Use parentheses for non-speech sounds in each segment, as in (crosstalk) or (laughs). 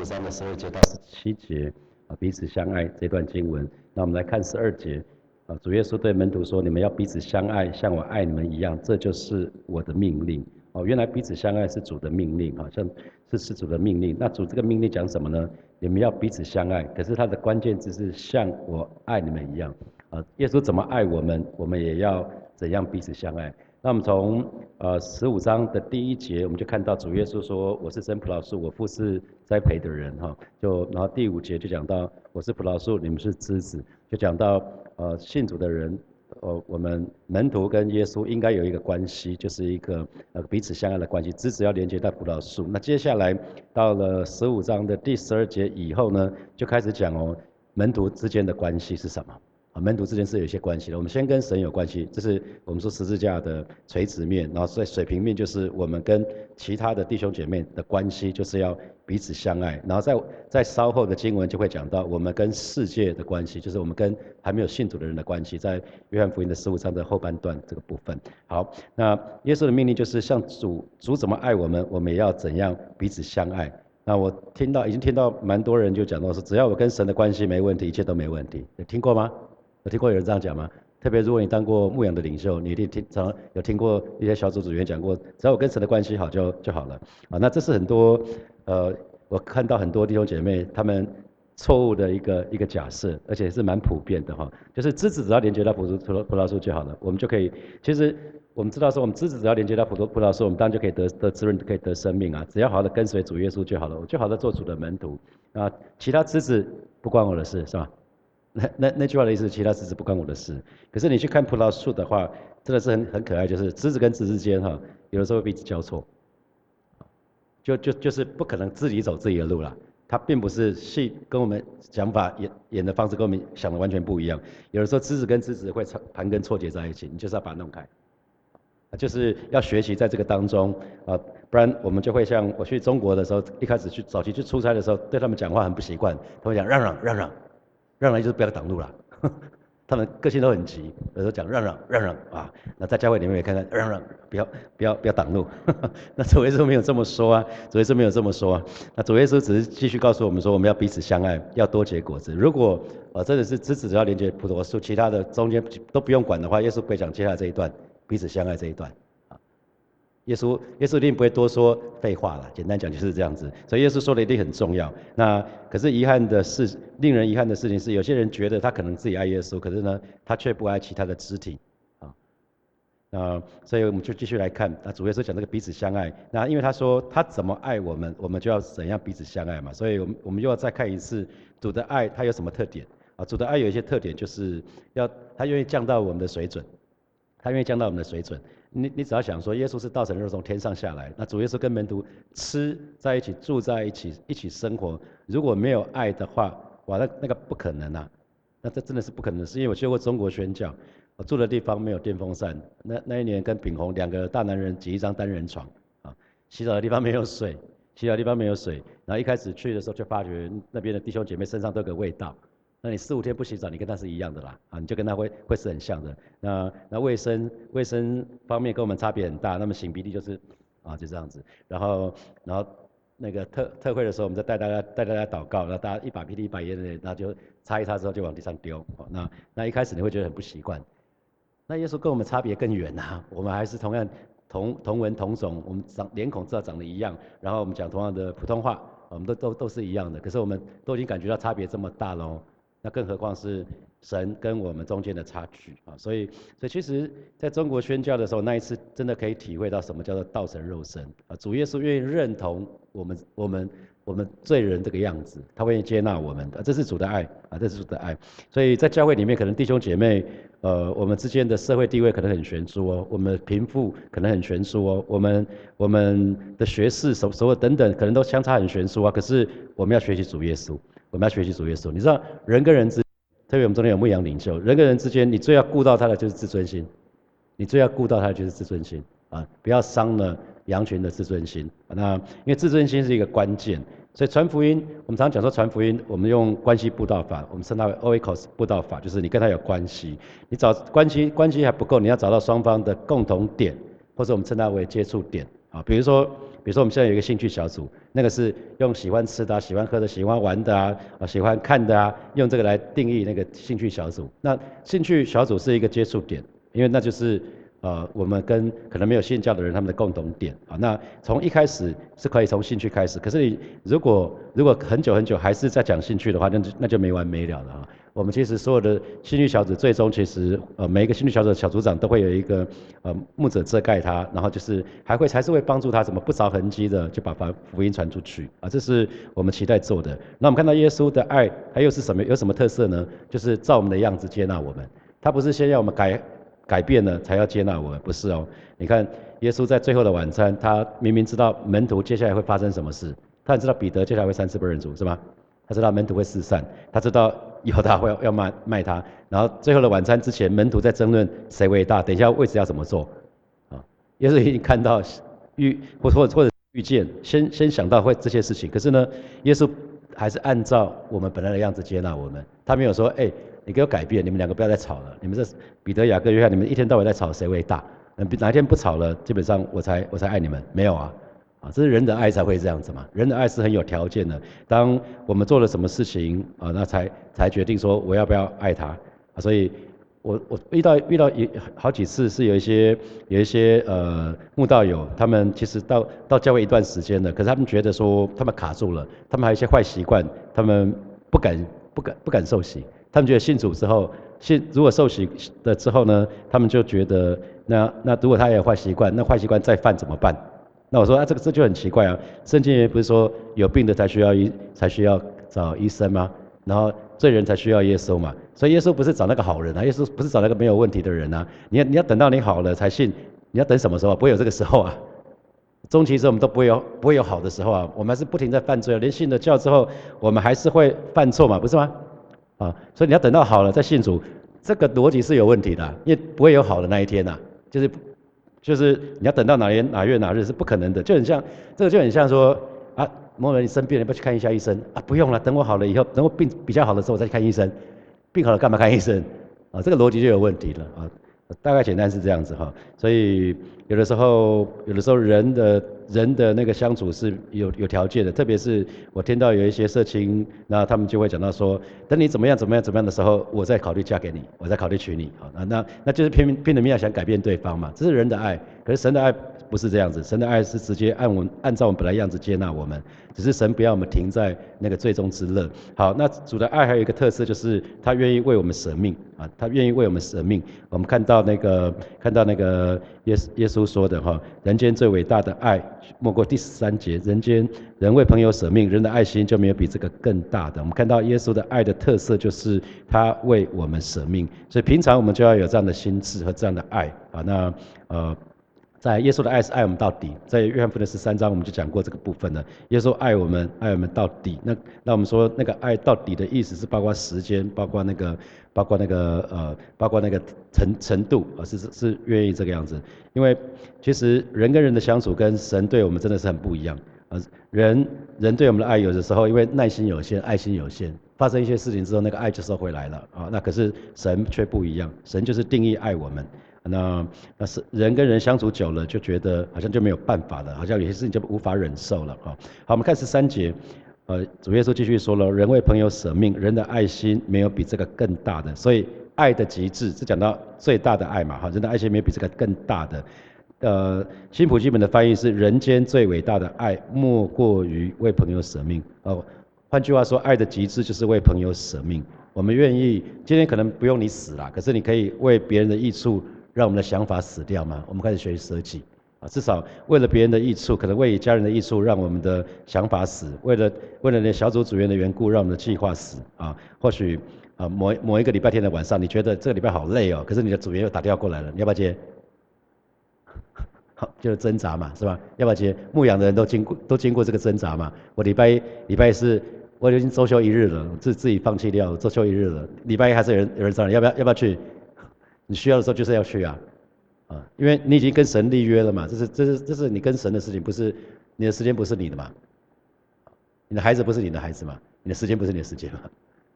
十三的十二节到十七节啊，彼此相爱这段经文。那我们来看十二节啊，主耶稣对门徒说：“你们要彼此相爱，像我爱你们一样，这就是我的命令。”哦，原来彼此相爱是主的命令，好像是是主的命令。那主这个命令讲什么呢？你们要彼此相爱，可是它的关键字是像我爱你们一样。啊，耶稣怎么爱我们，我们也要怎样彼此相爱。那我们从呃十五章的第一节，我们就看到主耶稣说：“我是真葡萄树，我父是栽培的人。”哈，就然后第五节就讲到：“我是葡萄树，你们是枝子。”就讲到呃信主的人，呃我们门徒跟耶稣应该有一个关系，就是一个呃彼此相爱的关系。枝子要连接到葡萄树。那接下来到了十五章的第十二节以后呢，就开始讲哦门徒之间的关系是什么。门徒之间是有一些关系的。我们先跟神有关系，这是我们说十字架的垂直面，然后在水平面就是我们跟其他的弟兄姐妹的关系，就是要彼此相爱。然后在在稍后的经文就会讲到我们跟世界的关系，就是我们跟还没有信主的人的关系，在约翰福音的十五章的后半段这个部分。好，那耶稣的命令就是像主主怎么爱我们，我们也要怎样彼此相爱。那我听到已经听到蛮多人就讲到说，只要我跟神的关系没问题，一切都没问题。有听过吗？有听过有人这样讲吗？特别如果你当过牧羊的领袖，你一定听常有听过一些小组组员讲过，只要我跟神的关系好就就好了。啊，那这是很多呃，我看到很多弟兄姐妹他们错误的一个一个假设，而且是蛮普遍的哈。就是枝子只要连接到葡萄葡萄葡萄树就好了，我们就可以。其实我们知道说，我们枝子只要连接到葡萄葡萄树，我们当然就可以得得滋润，可以得生命啊。只要好好的跟随主耶稣就好了，我就好的做主的门徒啊。其他枝子不关我的事，是吧？那那那句话的意思，其他枝子不关我的事。可是你去看葡萄树的话，真的是很很可爱，就是枝子跟枝之间哈，有的时候彼此交错，就就就是不可能自己走自己的路了。它并不是戏跟我们想法演演的方式跟我们想的完全不一样。有的时候枝子跟枝子会盘根错节在一起，你就是要把它弄开，就是要学习在这个当中啊，不然我们就会像我去中国的时候，一开始去早期去出差的时候，对他们讲话很不习惯，他们讲让让让让。让人就是不要挡路了，(laughs) 他们个性都很急，有时候讲让让让让啊，那在教会里面也看看让让，不要不要不要挡路。(laughs) 那主耶稣没有这么说啊，主耶稣没有这么说啊。那主耶稣只是继续告诉我们说，我们要彼此相爱，要多结果子。如果呃真的是只只要连接葡萄树，其他的中间都不用管的话，耶稣不会讲接下来这一段彼此相爱这一段。耶稣，耶稣一定不会多说废话了。简单讲就是这样子，所以耶稣说的一定很重要。那可是遗憾的是，令人遗憾的事情是，有些人觉得他可能自己爱耶稣，可是呢，他却不爱其他的肢体啊。那所以我们就继续来看，那主耶稣讲这个彼此相爱。那因为他说他怎么爱我们，我们就要怎样彼此相爱嘛。所以，我们我们又要再看一次主的爱，他有什么特点啊？主的爱有一些特点，就是要他愿意降到我们的水准，他愿意降到我们的水准。你你只要想说，耶稣是道成肉从天上下来，那主耶稣跟门徒吃在一起，住在一起，一起生活。如果没有爱的话，哇，那那个不可能啊！那这真的是不可能，是因为我去过中国宣教，我住的地方没有电风扇。那那一年跟炳宏两个大男人挤一张单人床啊，洗澡的地方没有水，洗澡的地方没有水。然后一开始去的时候就发觉那边的弟兄姐妹身上都有个味道。那你四五天不洗澡，你跟他是一样的啦，啊，你就跟他会会是很像的。那那卫生卫生方面跟我们差别很大，那么擤鼻涕就是啊就这样子。然后然后那个特特会的时候，我们再带大家带大家祷告，那大家一把鼻涕一把眼泪，那就擦一擦之后就往地上丢。那那一开始你会觉得很不习惯。那耶稣跟我们差别更远呐，我们还是同样同同文同种，我们长脸孔至少长得一样，然后我们讲同样的普通话，我们都都都是一样的。可是我们都已经感觉到差别这么大喽。那更何况是神跟我们中间的差距啊！所以，所以其实在中国宣教的时候，那一次真的可以体会到什么叫做道成肉身啊！主耶稣愿意认同我们，我们，我们罪人这个样子，他愿意接纳我们的，这是主的爱啊！这是主的爱。所以在教会里面，可能弟兄姐妹，呃，我们之间的社会地位可能很悬殊哦，我们贫富可能很悬殊哦，我们我们的学识、什所有等等，可能都相差很悬殊啊。可是我们要学习主耶稣。我们要学习主耶稣。你知道，人跟人之，特别我们中间有牧羊领袖，人跟人之间，你最要顾到他的就是自尊心，你最要顾到他的就是自尊心啊，不要伤了羊群的自尊心。那因为自尊心是一个关键，所以传福音，我们常常讲说传福音，我们用关系布道法，我们称它为 Oikos 布道法，就是你跟他有关系，你找关系关系还不够，你要找到双方的共同点，或者我们称它为接触点啊。比如说，比如说我们现在有一个兴趣小组，那个是用喜欢吃的、喜欢喝的、喜欢玩的啊、啊喜欢看的啊，用这个来定义那个兴趣小组。那兴趣小组是一个接触点，因为那就是呃我们跟可能没有信教的人他们的共同点啊。那从一开始是可以从兴趣开始，可是你如果如果很久很久还是在讲兴趣的话，那就那就没完没了了啊。我们其实所有的兴趣小组，最终其实呃每一个兴趣小组的小组长都会有一个呃牧者遮盖他，然后就是还会还是会帮助他怎么不着痕迹的就把把福音传出去啊，这是我们期待做的。那我们看到耶稣的爱，他又是什么有什么特色呢？就是照我们的样子接纳我们，他不是先要我们改改变了才要接纳我们，不是哦。你看耶稣在最后的晚餐，他明明知道门徒接下来会发生什么事，他也知道彼得接下来会三次不认主是吧？他知道门徒会四散，他知道。以后他会要卖卖他，然后最后的晚餐之前，门徒在争论谁伟大，等一下位置要怎么做，啊，耶稣已经看到预或或或者预见，先先想到会这些事情，可是呢，耶稣还是按照我们本来的样子接纳我们，他没有说，哎，你给我改变，你们两个不要再吵了，你们这彼得、雅各、约翰，你们一天到晚在吵谁伟大，哪天不吵了，基本上我才我才爱你们，没有啊。啊，这是人的爱才会这样子嘛？人的爱是很有条件的。当我们做了什么事情啊，那才才决定说我要不要爱他。啊，所以我我遇到遇到一好几次是有一些有一些呃慕道友，他们其实到到教会一段时间了，可是他们觉得说他们卡住了，他们还有一些坏习惯，他们不敢不敢不敢受洗。他们觉得信主之后，信如果受洗了之后呢，他们就觉得那那如果他也有坏习惯，那坏习惯再犯怎么办？那我说啊，这个这就很奇怪啊。圣经不是说有病的才需要医才需要找医生吗？然后罪人才需要耶稣嘛。所以耶稣不是找那个好人啊，耶稣不是找那个没有问题的人啊。你要你要等到你好了才信，你要等什么时候？不会有这个时候啊。中期时候我们都不会有不会有好的时候啊。我们还是不停在犯罪啊。连信了教之后，我们还是会犯错嘛，不是吗？啊，所以你要等到好了再信主，这个逻辑是有问题的，因为不会有好的那一天呐，就是。就是你要等到哪年哪月哪日是不可能的，就很像这个就很像说啊，某人你生病了，不去看一下医生啊？不用了，等我好了以后，等我病比较好的时候我再去看医生。病好了干嘛看医生？啊，这个逻辑就有问题了啊。大概简单是这样子哈，所以有的时候，有的时候人的人的那个相处是有有条件的，特别是我听到有一些社青，那他们就会讲到说，等你怎么样怎么样怎么样的时候，我再考虑嫁给你，我再考虑娶你，好，那那那就是拼命拼了命要想改变对方嘛，这是人的爱，可是神的爱。不是这样子，神的爱是直接按我按照我们本来样子接纳我们，只是神不要我们停在那个最终之乐。好，那主的爱还有一个特色，就是他愿意为我们舍命啊，他愿意为我们舍命。我们看到那个看到那个耶耶稣说的哈，人间最伟大的爱，莫过第十三节，人间人为朋友舍命，人的爱心就没有比这个更大的。我们看到耶稣的爱的特色就是他为我们舍命，所以平常我们就要有这样的心智和这样的爱啊，那呃。在耶稣的爱是爱我们到底，在约翰福音十三章我们就讲过这个部分了。耶稣爱我们，爱我们到底。那那我们说那个爱到底的意思是包括时间，包括那个，包括那个呃，包括那个程程度啊，是是是愿意这个样子。因为其实人跟人的相处跟神对我们真的是很不一样啊。人人对我们的爱有的时候因为耐心有限，爱心有限，发生一些事情之后那个爱就收回来了啊。那可是神却不一样，神就是定义爱我们。那那是人跟人相处久了，就觉得好像就没有办法了，好像有些事情就无法忍受了哈。好，我们看十三节，呃，主耶稣继续说了，人为朋友舍命，人的爱心没有比这个更大的，所以爱的极致是讲到最大的爱嘛，哈，人的爱心没有比这个更大的。呃，新普基本的翻译是人间最伟大的爱莫过于为朋友舍命。哦，换句话说，爱的极致就是为朋友舍命。我们愿意今天可能不用你死了，可是你可以为别人的益处。让我们的想法死掉吗？我们开始学习舍己啊，至少为了别人的益处，可能为家人的益处，让我们的想法死；为了为了那小组组员的缘故，让我们的计划死啊。或许啊，某某一个礼拜天的晚上，你觉得这个礼拜好累哦，可是你的组员又打电话过来了，你要不要接？好，(laughs) 就是挣扎嘛，是吧？要不要接？牧养的人都经过都经过这个挣扎嘛。我礼拜一礼拜四我已经周休一日了，自自己放弃掉周休一日了。礼拜一还是有人有人找你，要不要要不要去？你需要的时候就是要去啊，啊，因为你已经跟神立约了嘛，这是这是这是你跟神的事情，不是你的时间不是你的嘛，你的孩子不是你的孩子嘛，你的时间不是你的时间嘛，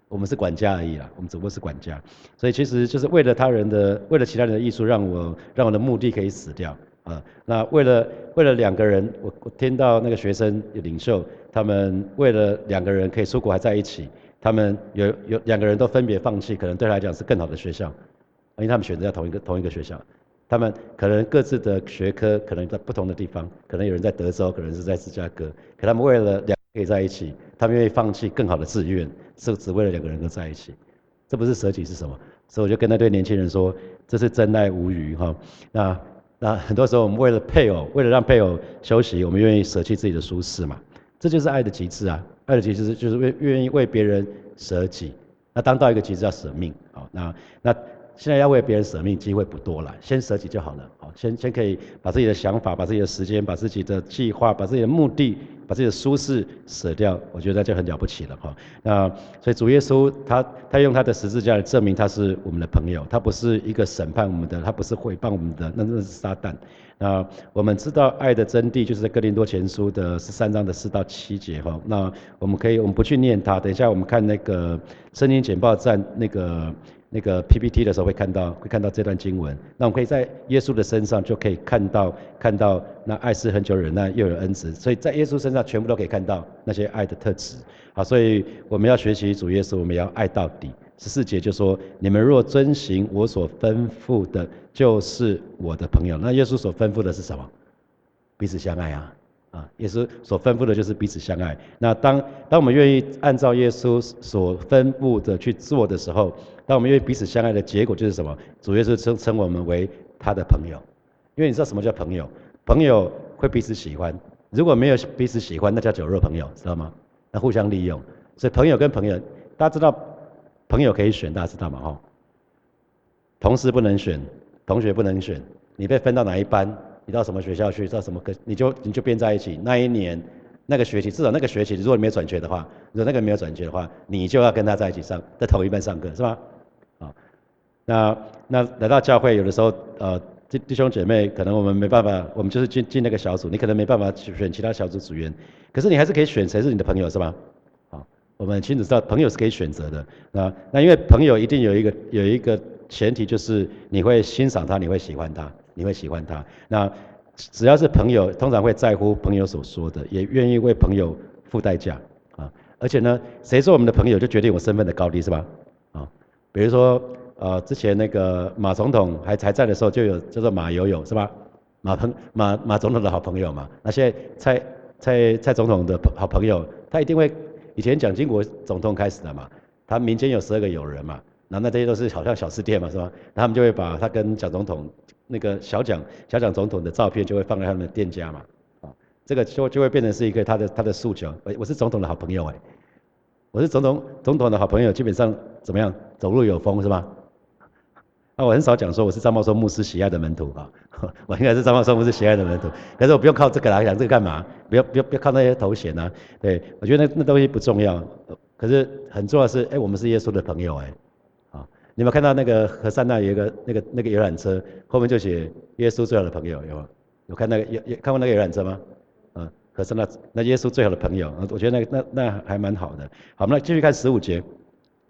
我们是管家而已啦，我们只不过是管家，所以其实就是为了他人的，为了其他人的艺术，让我让我的目的可以死掉，啊。那为了为了两个人，我我听到那个学生领袖，他们为了两个人可以出国还在一起，他们有有两个人都分别放弃，可能对他来讲是更好的学校，因为他们选择在同一个同一个学校。他们可能各自的学科可能在不同的地方，可能有人在德州，可能是在芝加哥，可他们为了两可以在一起，他们愿意放弃更好的志愿，是只为了两个人能在一起，这不是舍己是什么？所以我就跟那对年轻人说，这是真爱无余哈。那那很多时候我们为了配偶，为了让配偶休息，我们愿意舍弃自己的舒适嘛？这就是爱的极致啊！爱的极致就是为愿意为别人舍己。那当到一个极致叫舍命啊。那那。现在要为别人舍命机会不多了，先舍己就好了。好，先先可以把自己的想法、把自己的时间、把自己的计划、把自己的目的、把自己的舒适舍掉，我觉得那就很了不起了哈。那所以主耶稣他他用他的十字架来证明他是我们的朋友，他不是一个审判我们的，他不是毁谤我们的，那那是撒旦。那我们知道爱的真谛就是在哥林多前书的十三章的四到七节哈。那我们可以我们不去念它，等一下我们看那个圣经简报站那个。那个 PPT 的时候会看到，会看到这段经文。那我们可以在耶稣的身上就可以看到，看到那爱是很久忍耐，又有恩慈。所以在耶稣身上全部都可以看到那些爱的特质。好，所以我们要学习主耶稣，我们要爱到底。十四节就说：你们若遵行我所吩咐的，就是我的朋友。那耶稣所吩咐的是什么？彼此相爱啊。啊，耶稣所吩咐的就是彼此相爱。那当当我们愿意按照耶稣所吩咐的去做的时候，当我们因为彼此相爱的结果就是什么？主耶稣称称我们为他的朋友。因为你知道什么叫朋友？朋友会彼此喜欢。如果没有彼此喜欢，那叫酒肉朋友，知道吗？那互相利用。所以朋友跟朋友，大家知道朋友可以选，大家知道吗？哈，同事不能选，同学不能选，你被分到哪一班？你到什么学校去？到什么课？你就你就编在一起。那一年那个学期，至少那个学期，如果你没有转学的话，如果那个没有转学的话，你就要跟他在一起上，在同一班上课，是吧？那那来到教会，有的时候呃，弟弟兄姐妹，可能我们没办法，我们就是进进那个小组，你可能没办法选其他小组组员，可是你还是可以选谁是你的朋友，是吧？好，我们清楚知道朋友是可以选择的。那那因为朋友一定有一个有一个前提，就是你会欣赏他，你会喜欢他。你会喜欢他，那只要是朋友，通常会在乎朋友所说的，也愿意为朋友付代价啊。而且呢，谁做我们的朋友，就决定我身份的高低，是吧？啊，比如说，呃，之前那个马总统还还在的时候，就有叫做马友友，是吧？马朋马马总统的好朋友嘛。那现在蔡蔡蔡总统的好朋友，他一定会以前蒋经国总统开始的嘛，他民间有十二个友人嘛，那那这些都是好像小吃店嘛，是吧？他们就会把他跟蒋总统。那个小蒋小蒋总统的照片就会放在他们的店家嘛，啊，这个就就会变成是一个他的他的诉求。我我是总统的好朋友哎，我是总统总统的好朋友，基本上怎么样走路有风是吧？啊，我很少讲说我是张茂松牧师喜爱的门徒啊，(laughs) 我应该是张茂松牧师喜爱的门徒，可是我不用靠这个来讲这个干嘛？不要不要不要靠那些头衔啊，对我觉得那那东西不重要，可是很重要是哎我们是耶稣的朋友哎。你有没有看到那个河山那有一个那个那个游览车，后面就写耶稣最好的朋友，有吗？有看那个有有看过那个游览车吗？嗯，河山那那耶稣最好的朋友，我觉得那那那还蛮好的。好，我们来继续看十五节。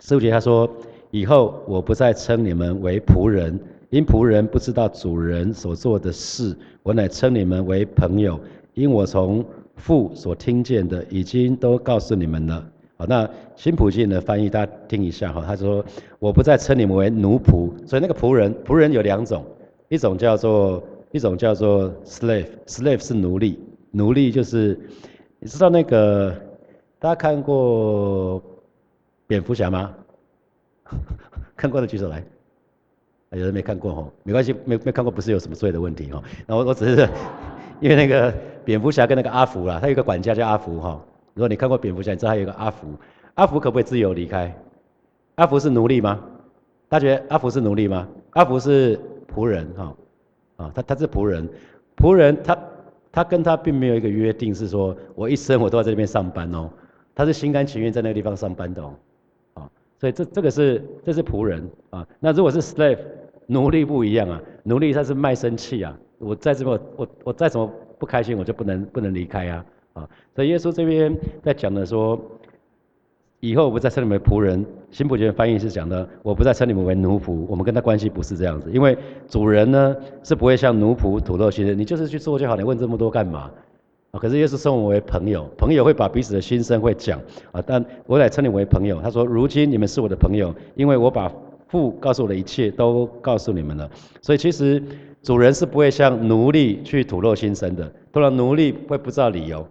十五节他说：以后我不再称你们为仆人，因仆人不知道主人所做的事，我乃称你们为朋友，因我从父所听见的已经都告诉你们了。好，那新普信的翻译大家听一下哈，他说我不再称你们为奴仆，所以那个仆人，仆人有两种，一种叫做一种叫做 slave，slave 是奴隶，奴隶就是你知道那个大家看过蝙蝠侠吗？(laughs) 看过的举手来，有人没看过哈，没关系，没没看过不是有什么罪的问题哈，那我我只是 (laughs) 因为那个蝙蝠侠跟那个阿福啦，他有个管家叫阿福哈。如果你看过蝙蝠侠，你知道还有一个阿福，阿福可不可以自由离开？阿福是奴隶吗？大家觉得阿福是奴隶吗？阿福是仆人哈，啊，他他是仆人，仆人他他跟他并没有一个约定，是说我一生我都要在这边上班哦，他是心甘情愿在那个地方上班的哦，所以这这个是这是仆人啊，那如果是 slave 奴隶不一样啊，奴隶他是卖身契啊，我再怎么我我再怎么不开心，我就不能不能离开啊。啊，所以耶稣这边在讲的说，以后我不再称你们仆人。新普贤翻译是讲的，我不再称你们为奴仆。我们跟他关系不是这样子，因为主人呢是不会像奴仆吐露心声，你就是去做就好，你问这么多干嘛？啊，可是耶稣称我为朋友，朋友会把彼此的心声会讲啊。但我来称你为朋友，他说，如今你们是我的朋友，因为我把父告诉我的一切都告诉你们了。所以其实主人是不会像奴隶去吐露心声的，突然奴隶会不知道理由。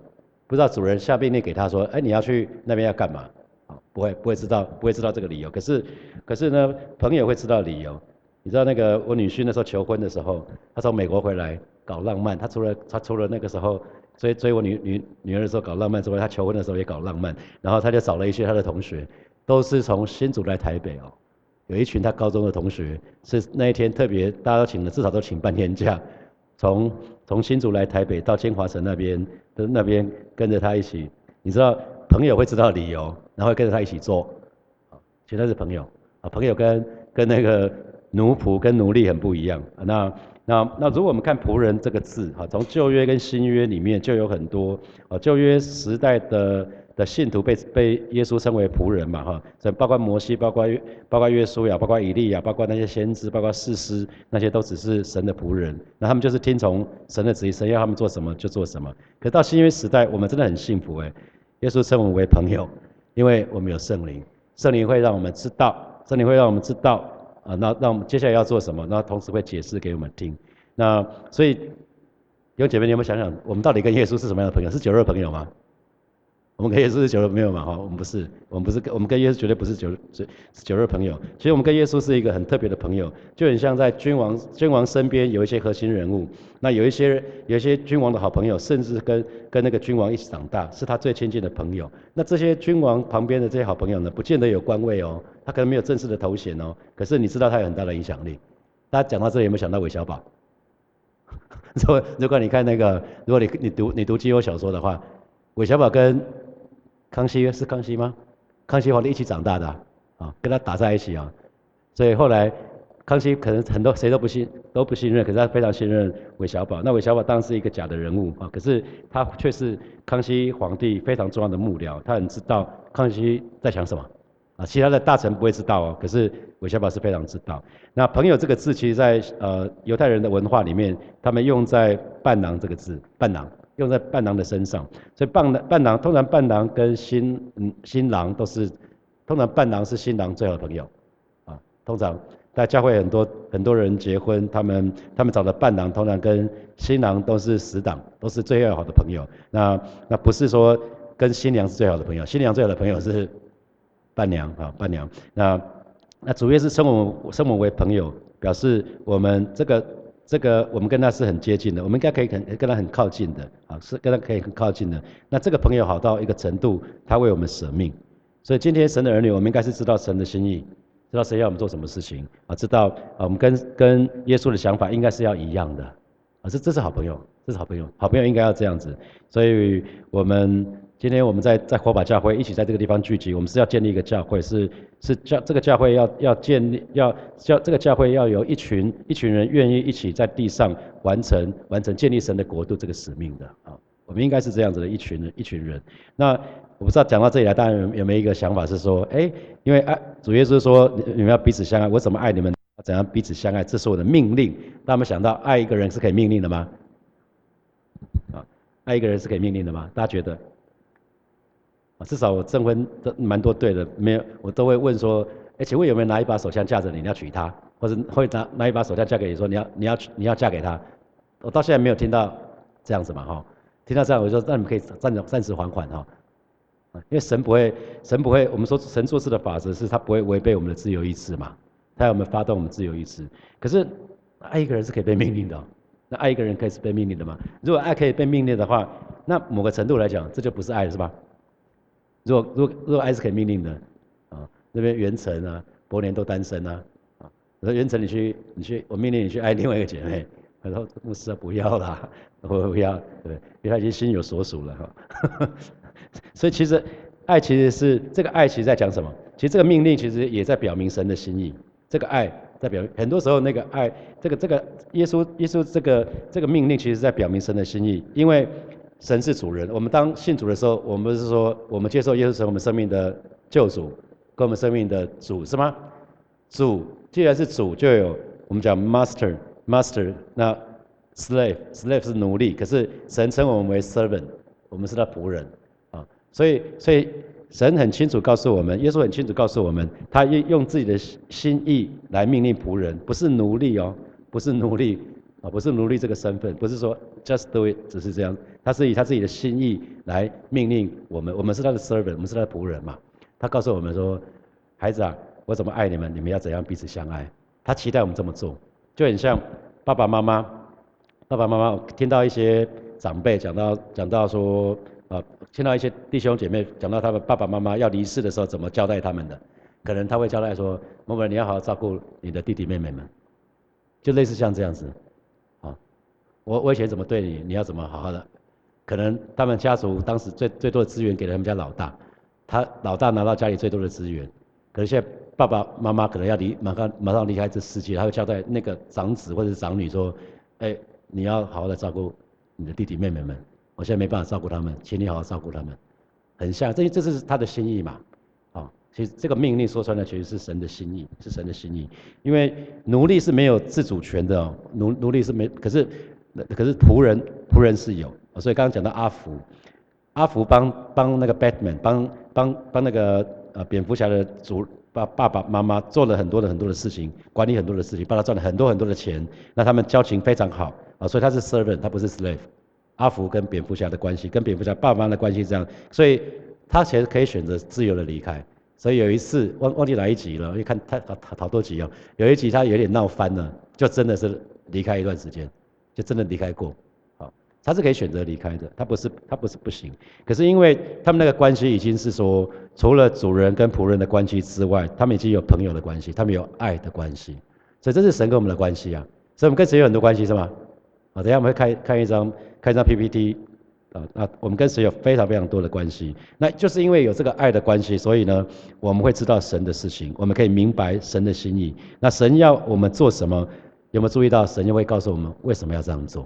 不知道主人下命令给他说，哎，你要去那边要干嘛？啊，不会，不会知道，不会知道这个理由。可是，可是呢，朋友会知道理由。你知道那个我女婿那时候求婚的时候，他从美国回来搞浪漫。他除了他除了那个时候追追我女女女儿的时候搞浪漫之外，他求婚的时候也搞浪漫。然后他就找了一些他的同学，都是从新竹来台北哦。有一群他高中的同学，是那一天特别大家都请了，至少都请半天假，从从新竹来台北到金华城那边。的那边跟着他一起，你知道朋友会知道理由，然后跟着他一起做，其实是朋友啊，朋友跟跟那个奴仆跟奴隶很不一样。那那那如果我们看仆人这个字，哈，从旧约跟新约里面就有很多，啊，旧约时代的。的信徒被被耶稣称为仆人嘛，哈，这包括摩西，包括包括约书亚，包括以利亚，包括那些先知，包括士师，那些都只是神的仆人。那他们就是听从神的旨意，神要他们做什么就做什么。可到新约时代，我们真的很幸福哎，耶稣称我们为朋友，因为我们有圣灵，圣灵会让我们知道，圣灵会让我们知道啊，那那我们接下来要做什么，那同时会解释给我们听。那所以，有姐妹，你有没有想想，我们到底跟耶稣是什么样的朋友？是酒肉朋友吗？我们跟耶稣是酒肉朋友嘛？哈，我们不是，我们不是跟我们跟耶稣绝对不是酒是酒肉朋友。其实我们跟耶稣是一个很特别的朋友，就很像在君王君王身边有一些核心人物，那有一些有一些君王的好朋友，甚至跟跟那个君王一起长大，是他最亲近的朋友。那这些君王旁边的这些好朋友呢，不见得有官位哦，他可能没有正式的头衔哦，可是你知道他有很大的影响力。大家讲到这里有没有想到韦小宝？(laughs) 如果如果你看那个，如果你你读你读基友小说的话，韦小宝跟康熙是康熙吗？康熙皇帝一起长大的啊，跟他打在一起啊，所以后来康熙可能很多谁都不信都不信任，可是他非常信任韦小宝。那韦小宝当然是一个假的人物啊，可是他却是康熙皇帝非常重要的幕僚，他很知道康熙在想什么啊，其他的大臣不会知道哦，可是韦小宝是非常知道。那朋友这个字，其实在呃犹太人的文化里面，他们用在伴郎这个字，伴郎。用在伴郎的身上，所以伴郎伴郎通常伴郎跟新新郎都是，通常伴郎是新郎最好的朋友，啊，通常在教会很多很多人结婚，他们他们找的伴郎通常跟新郎都是死党，都是最要好的朋友。那那不是说跟新娘是最好的朋友，新娘最好的朋友是伴娘啊伴娘。那那主要是称我们称我们为朋友，表示我们这个。这个我们跟他是很接近的，我们应该可以跟跟他很靠近的啊，是跟他可以很靠近的。那这个朋友好到一个程度，他为我们舍命。所以今天神的儿女，我们应该是知道神的心意，知道神要我们做什么事情啊，知道啊，我们跟跟耶稣的想法应该是要一样的啊，这这是好朋友，这是好朋友，好朋友应该要这样子。所以我们。今天我们在在火把教会一起在这个地方聚集，我们是要建立一个教会，是是教这个教会要要建立要教这个教会要有一群一群人愿意一起在地上完成完成建立神的国度这个使命的啊，我们应该是这样子的一群人一群人。那我不知道讲到这里来，大家有有没有一个想法是说，哎，因为爱主耶稣说你们要彼此相爱，我怎么爱你们？怎样彼此相爱？这是我的命令。大家有想到爱一个人是可以命令的吗？啊，爱一个人是可以命令的吗？大家觉得？至少我证婚都蛮多对的，没有我都会问说，哎，请问有没有拿一把手枪架着你，你要娶她，或者会拿拿一把手枪架给你说你要你要你要嫁给他？我到现在没有听到这样子嘛哈，听到这样我就说那你们可以暂暂时缓缓哈，因为神不会神不会，我们说神做事的法则是他不会违背我们的自由意志嘛，他要我们发动我们自由意志，可是爱一个人是可以被命令的，那爱一个人可以是被命令的吗？如果爱可以被命令的话，那某个程度来讲这就不是爱了是吧？如果如果如果爱是可以命令的，啊，那边元成啊，伯年都单身啊，啊，我说元成你去你去，我命令你去爱另外一个姐妹，他说牧师啊不要啦，我不要，对，因为他已经心有所属了哈，(laughs) 所以其实爱其实是这个爱其实在讲什么？其实这个命令其实也在表明神的心意，这个爱在表很多时候那个爱，这个这个耶稣耶稣这个这个命令其实在表明神的心意，因为。神是主人。我们当信主的时候，我们是说，我们接受耶稣成为我们生命的救主，跟我们生命的主是吗？主既然是主，就有我们讲 master，master，那 slave，slave 是奴隶，可是神称我们为 servant，我们是他仆人啊，所以所以神很清楚告诉我们，耶稣很清楚告诉我们，他用用自己的心意来命令仆人，不是奴隶哦，不是奴隶啊，不是奴隶这个身份，不是说 just do it，只是这样，他是以他自己的心意来命令我们，我们是他的 servant，我们是他的仆人嘛，他告诉我们说，孩子啊，我怎么爱你们，你们要怎样彼此相爱，他期待我们这么做，就很像爸爸妈妈，爸爸妈妈听到一些长辈讲到讲到说。啊，听到一些弟兄姐妹讲到他们爸爸妈妈要离世的时候，怎么交代他们的？可能他会交代说：“某某，你要好好照顾你的弟弟妹妹们。”就类似像这样子。我我以前怎么对你，你要怎么好好的？可能他们家族当时最最多的资源给了他们家老大，他老大拿到家里最多的资源。可是现在爸爸妈妈可能要离马上马上离开这世界，他会交代那个长子或者是长女说：“哎，你要好好的照顾你的弟弟妹妹们。”我现在没办法照顾他们，请你好好照顾他们。很像，这这是他的心意嘛？啊，其实这个命令说穿了，其实是神的心意，是神的心意。因为奴隶是没有自主权的哦，奴奴隶是没，可是可是仆人仆人是有。所以刚刚讲到阿福，阿福帮帮那个 Batman，帮帮帮那个呃蝙蝠侠的主爸爸爸妈妈做了很多的很多的事情，管理很多的事情，帮他赚了很多很多的钱。那他们交情非常好啊，所以他是 servant，他不是 slave。阿福跟蝙蝠侠的关系，跟蝙蝠侠爸妈的关系这样，所以他其实可以选择自由的离开。所以有一次忘忘记哪一集了，一看他好好多集哦，有一集他有点闹翻了，就真的是离开一段时间，就真的离开过。好，他是可以选择离开的，他不是他不是不行。可是因为他们那个关系已经是说，除了主人跟仆人的关系之外，他们已经有朋友的关系，他们有爱的关系。所以这是神跟我们的关系啊。所以我们跟谁有很多关系是吗？好，等下我们会看看一张。看一张 PPT，啊，那我们跟神有非常非常多的关系，那就是因为有这个爱的关系，所以呢，我们会知道神的事情，我们可以明白神的心意。那神要我们做什么？有没有注意到神就会告诉我们为什么要这样做？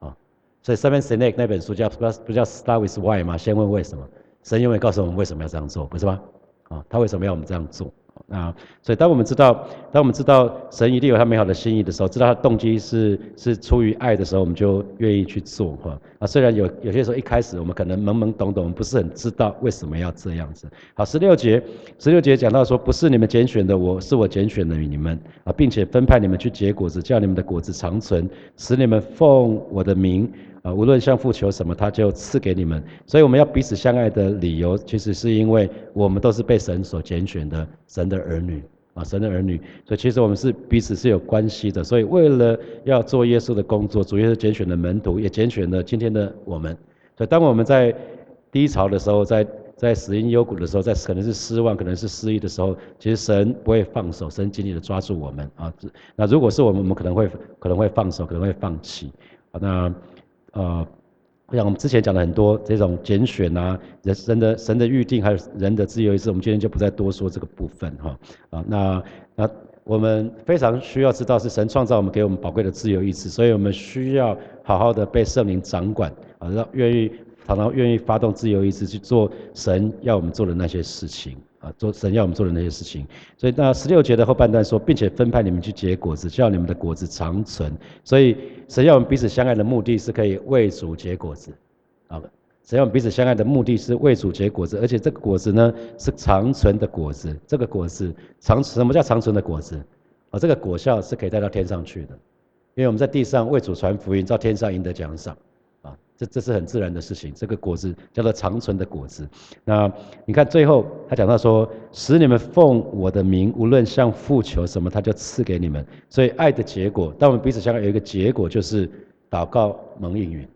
啊，所以 Seven Snake 那本书叫不不叫 Start with Why 吗？先问为什么？神永远告诉我们为什么要这样做，不是吗？啊，他为什么要我们这样做？啊，所以当我们知道，当我们知道神一定有他美好的心意的时候，知道他动机是是出于爱的时候，我们就愿意去做哈。啊，虽然有有些时候一开始我们可能懵懵懂懂，不是很知道为什么要这样子。好，十六节，十六节讲到说，不是你们拣选的，我是我拣选的你们啊，并且分派你们去结果子，叫你们的果子长存，使你们奉我的名。啊，无论向父求什么，他就赐给你们。所以我们要彼此相爱的理由，其实是因为我们都是被神所拣选的神的儿女啊，神的儿女。所以其实我们是彼此是有关系的。所以为了要做耶稣的工作，主耶稣拣选的门徒，也拣选了今天的我们。所以当我们在低潮的时候，在在死因幽谷的时候，在可能是失望，可能是失意的时候，其实神不会放手，神紧紧的抓住我们啊。那如果是我们，我们可能会可能会放手，可能会放弃。那呃，像我们之前讲了很多这种拣选啊，人神的神的预定，还有人的自由意志，我们今天就不再多说这个部分哈。啊，那那我们非常需要知道是神创造我们，给我们宝贵的自由意志，所以我们需要好好的被圣灵掌管啊，让愿意常常愿意发动自由意志去做神要我们做的那些事情。啊，做神要我们做的那些事情，所以那十六节的后半段说，并且分派你们去结果子，叫你们的果子长存。所以神要我们彼此相爱的目的是可以为主结果子，啊，神要我们彼此相爱的目的是为主结果子，而且这个果子呢是长存的果子。这个果子长什么叫长存的果子？啊，这个果效是可以带到天上去的，因为我们在地上为主传福音，到天上赢得奖赏。这这是很自然的事情，这个果子叫做长存的果子。那你看最后他讲到说，使你们奉我的名，无论向父求什么，他就赐给你们。所以爱的结果，当我们彼此相爱，有一个结果就是祷告蒙应允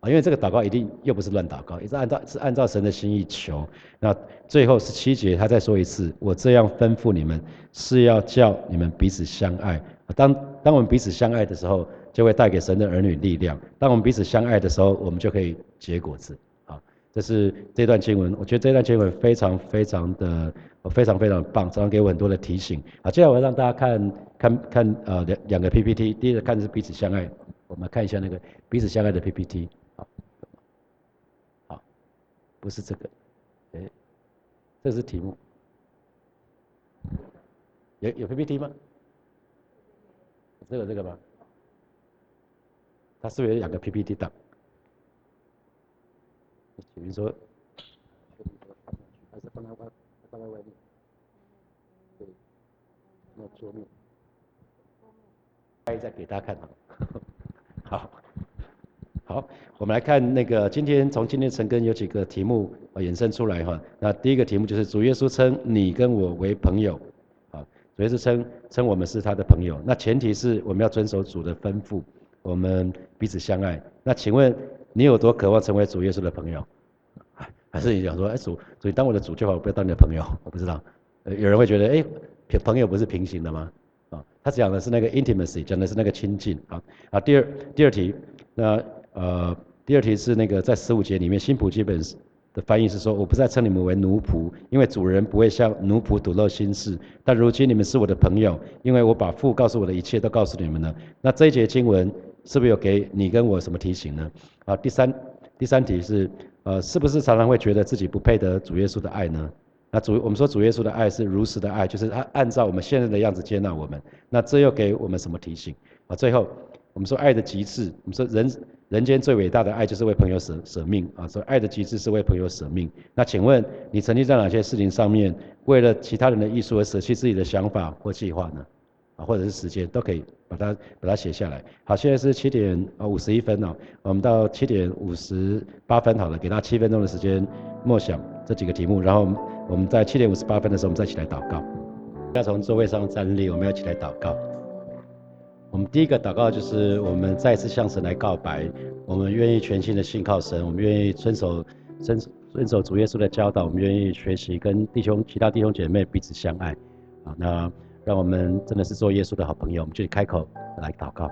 啊。因为这个祷告一定又不是乱祷告，也是按照是按照神的心意求。那最后十七节他再说一次，我这样吩咐你们，是要叫你们彼此相爱。当当我们彼此相爱的时候。就会带给神的儿女力量。当我们彼此相爱的时候，我们就可以结果子。好，这是这段经文，我觉得这段经文非常非常的非常非常棒，常常给我很多的提醒。好，接下来我要让大家看看看呃两两个 PPT，第一个看的是彼此相爱，我们看一下那个彼此相爱的 PPT。好，好，不是这个，哎，这是题目。有有 PPT 吗？这个这个吗？他是不是有两个 PPT 档？比如说，还是放在外放在外面？对，那桌面。再给大家看 (laughs) 好，好，我们来看那个今天从今天陈根有几个题目啊衍生出来哈。那第一个题目就是主耶稣称你跟我为朋友，啊，主耶稣称称我们是他的朋友。那前提是我们要遵守主的吩咐，我们彼此相爱。那请问你有多渴望成为主耶稣的朋友？还是你想说，哎主，主你当我的主就好，我不要当你的朋友？(laughs) 我不知道，呃，有人会觉得，哎，朋友不是平行的吗？啊，他讲的是那个 intimacy，讲的是那个亲近啊。啊，第二第二题，那呃第二题是那个在十五节里面新普基本的翻译是说，我不再称你们为奴仆，因为主人不会向奴仆吐露心事。但如今你们是我的朋友，因为我把父告诉我的一切都告诉你们了。那这一节经文是不是有给你跟我什么提醒呢？啊，第三第三题是，呃，是不是常常会觉得自己不配得主耶稣的爱呢？那主我们说主耶稣的爱是如实的爱，就是他按照我们现在的样子接纳我们。那这又给我们什么提醒啊？最后我们说爱的极致，我们说人人间最伟大的爱就是为朋友舍舍命啊。所以爱的极致是为朋友舍命。那请问你曾经在哪些事情上面为了其他人的艺术而舍弃自己的想法或计划呢？或者是时间都可以把它把它写下来。好，现在是七点啊五十一分哦，我们到七点五十八分好了，给他七分钟的时间默想这几个题目，然后。我们在七点五十八分的时候，我们再起来祷告。要从座位上站立，我们要起来祷告。我们第一个祷告就是我们再次向神来告白，我们愿意全心的信靠神，我们愿意遵守遵遵守主耶稣的教导，我们愿意学习跟弟兄其他弟兄姐妹彼此相爱。啊，那让我们真的是做耶稣的好朋友，我们就开口来祷告，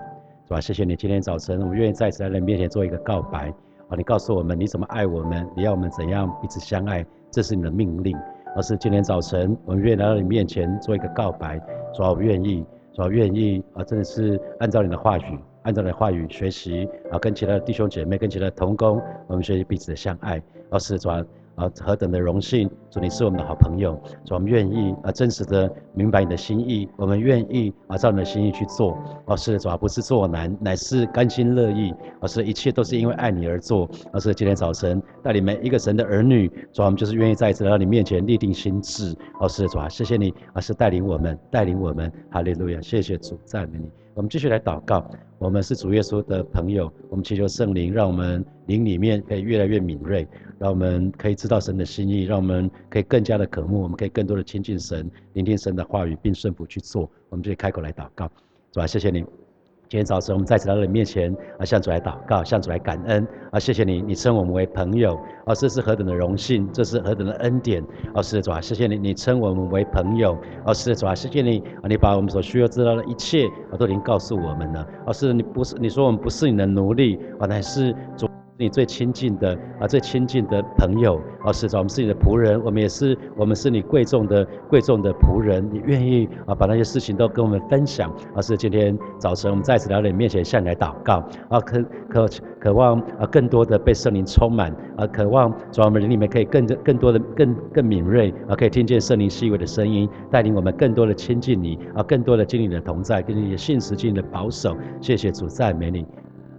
是吧？谢谢你今天早晨，我们愿意再次来你面前做一个告白。啊，你告诉我们你怎么爱我们，你要我们怎样彼此相爱。这是你的命令，而是今天早晨，我们愿意来到你面前做一个告白，说我愿意，说愿意啊，真的是按照你的话语，按照你的话语学习啊，跟其他的弟兄姐妹，跟其他的同工，我们学习彼此的相爱，而是说。啊，啊何等的荣幸！主，你是我们的好朋友，主，我们愿意啊，真实的明白你的心意，我们愿意啊，照你的心意去做。而是主啊，不是做难，乃是甘心乐意。而是一切都是因为爱你而做。而是今天早晨带领每一个神的儿女，主，我们就是愿意再一次来到你面前立定心志。而是主啊，谢谢你，而是带领我们，带领我们，哈利路亚！谢谢主，赞美你。我们继续来祷告。我们是主耶稣的朋友，我们祈求圣灵，让我们灵里面可以越来越敏锐。让我们可以知道神的心意，让我们可以更加的渴慕，我们可以更多的亲近神，聆听神的话语，并顺服去做。我们就开口来祷告，主啊，谢谢你。今天早晨我们再次来到你面前，啊，向主来祷告，向主来感恩，啊，谢谢你，你称我们为朋友，啊，这是何等的荣幸，这是何等的恩典，啊，是的主啊，谢谢你，你称我们为朋友，啊，是的主啊，谢谢你，啊，你把我们所需要知道的一切，啊，都已经告诉我们了，啊，是你不是你说我们不是你的奴隶，啊，乃是主。你最亲近的啊，最亲近的朋友啊，是我们是你的仆人，我们也是，我们是你贵重的贵重的仆人。你愿意啊，把那些事情都跟我们分享啊？是今天早晨我们再次来到你面前向你来祷告啊，渴渴渴望啊，更多的被圣灵充满啊，渴望主我们灵里面可以更更多的更更敏锐啊，可以听见圣灵细微的声音，带领我们更多的亲近你啊，更多的经历你的同在，跟你的信实、经历的保守。谢谢主赞美你。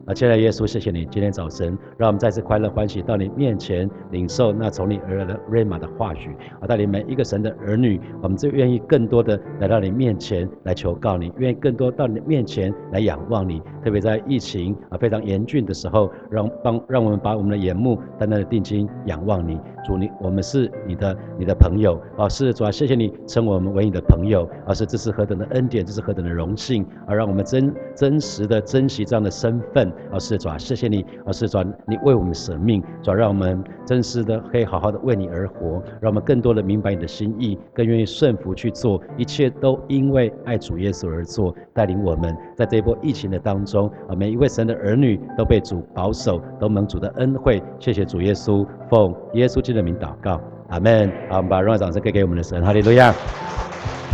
啊，亲爱的耶稣，谢谢你今天早晨让我们再次快乐欢喜到你面前领受那从你而来的瑞玛的话语啊，带领每一个神的儿女，我们就愿意更多的来到你面前来求告你，愿意更多到你面前来仰望你。特别在疫情啊非常严峻的时候，让帮让我们把我们的眼目单单的定睛仰望你。主你，我们是你的你的朋友啊，是主啊，谢谢你称我们为你的朋友啊，是这是何等的恩典，这是何等的荣幸啊，让我们真真实的珍惜这样的身份。而是主，谢谢你，而是主，你为我们舍命，主让我们真实的可以好好的为你而活，让我们更多的明白你的心意，更愿意顺服去做，一切都因为爱主耶稣而做，带领我们在这一波疫情的当中，啊，每一位神的儿女都被主保守，都蒙主的恩惠，谢谢主耶稣，奉耶稣基督的名祷告，阿门。好，我们把荣耀掌声给给我们的神，哈利路亚。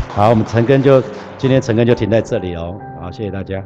好，我们陈根就今天陈根就停在这里哦，好，谢谢大家。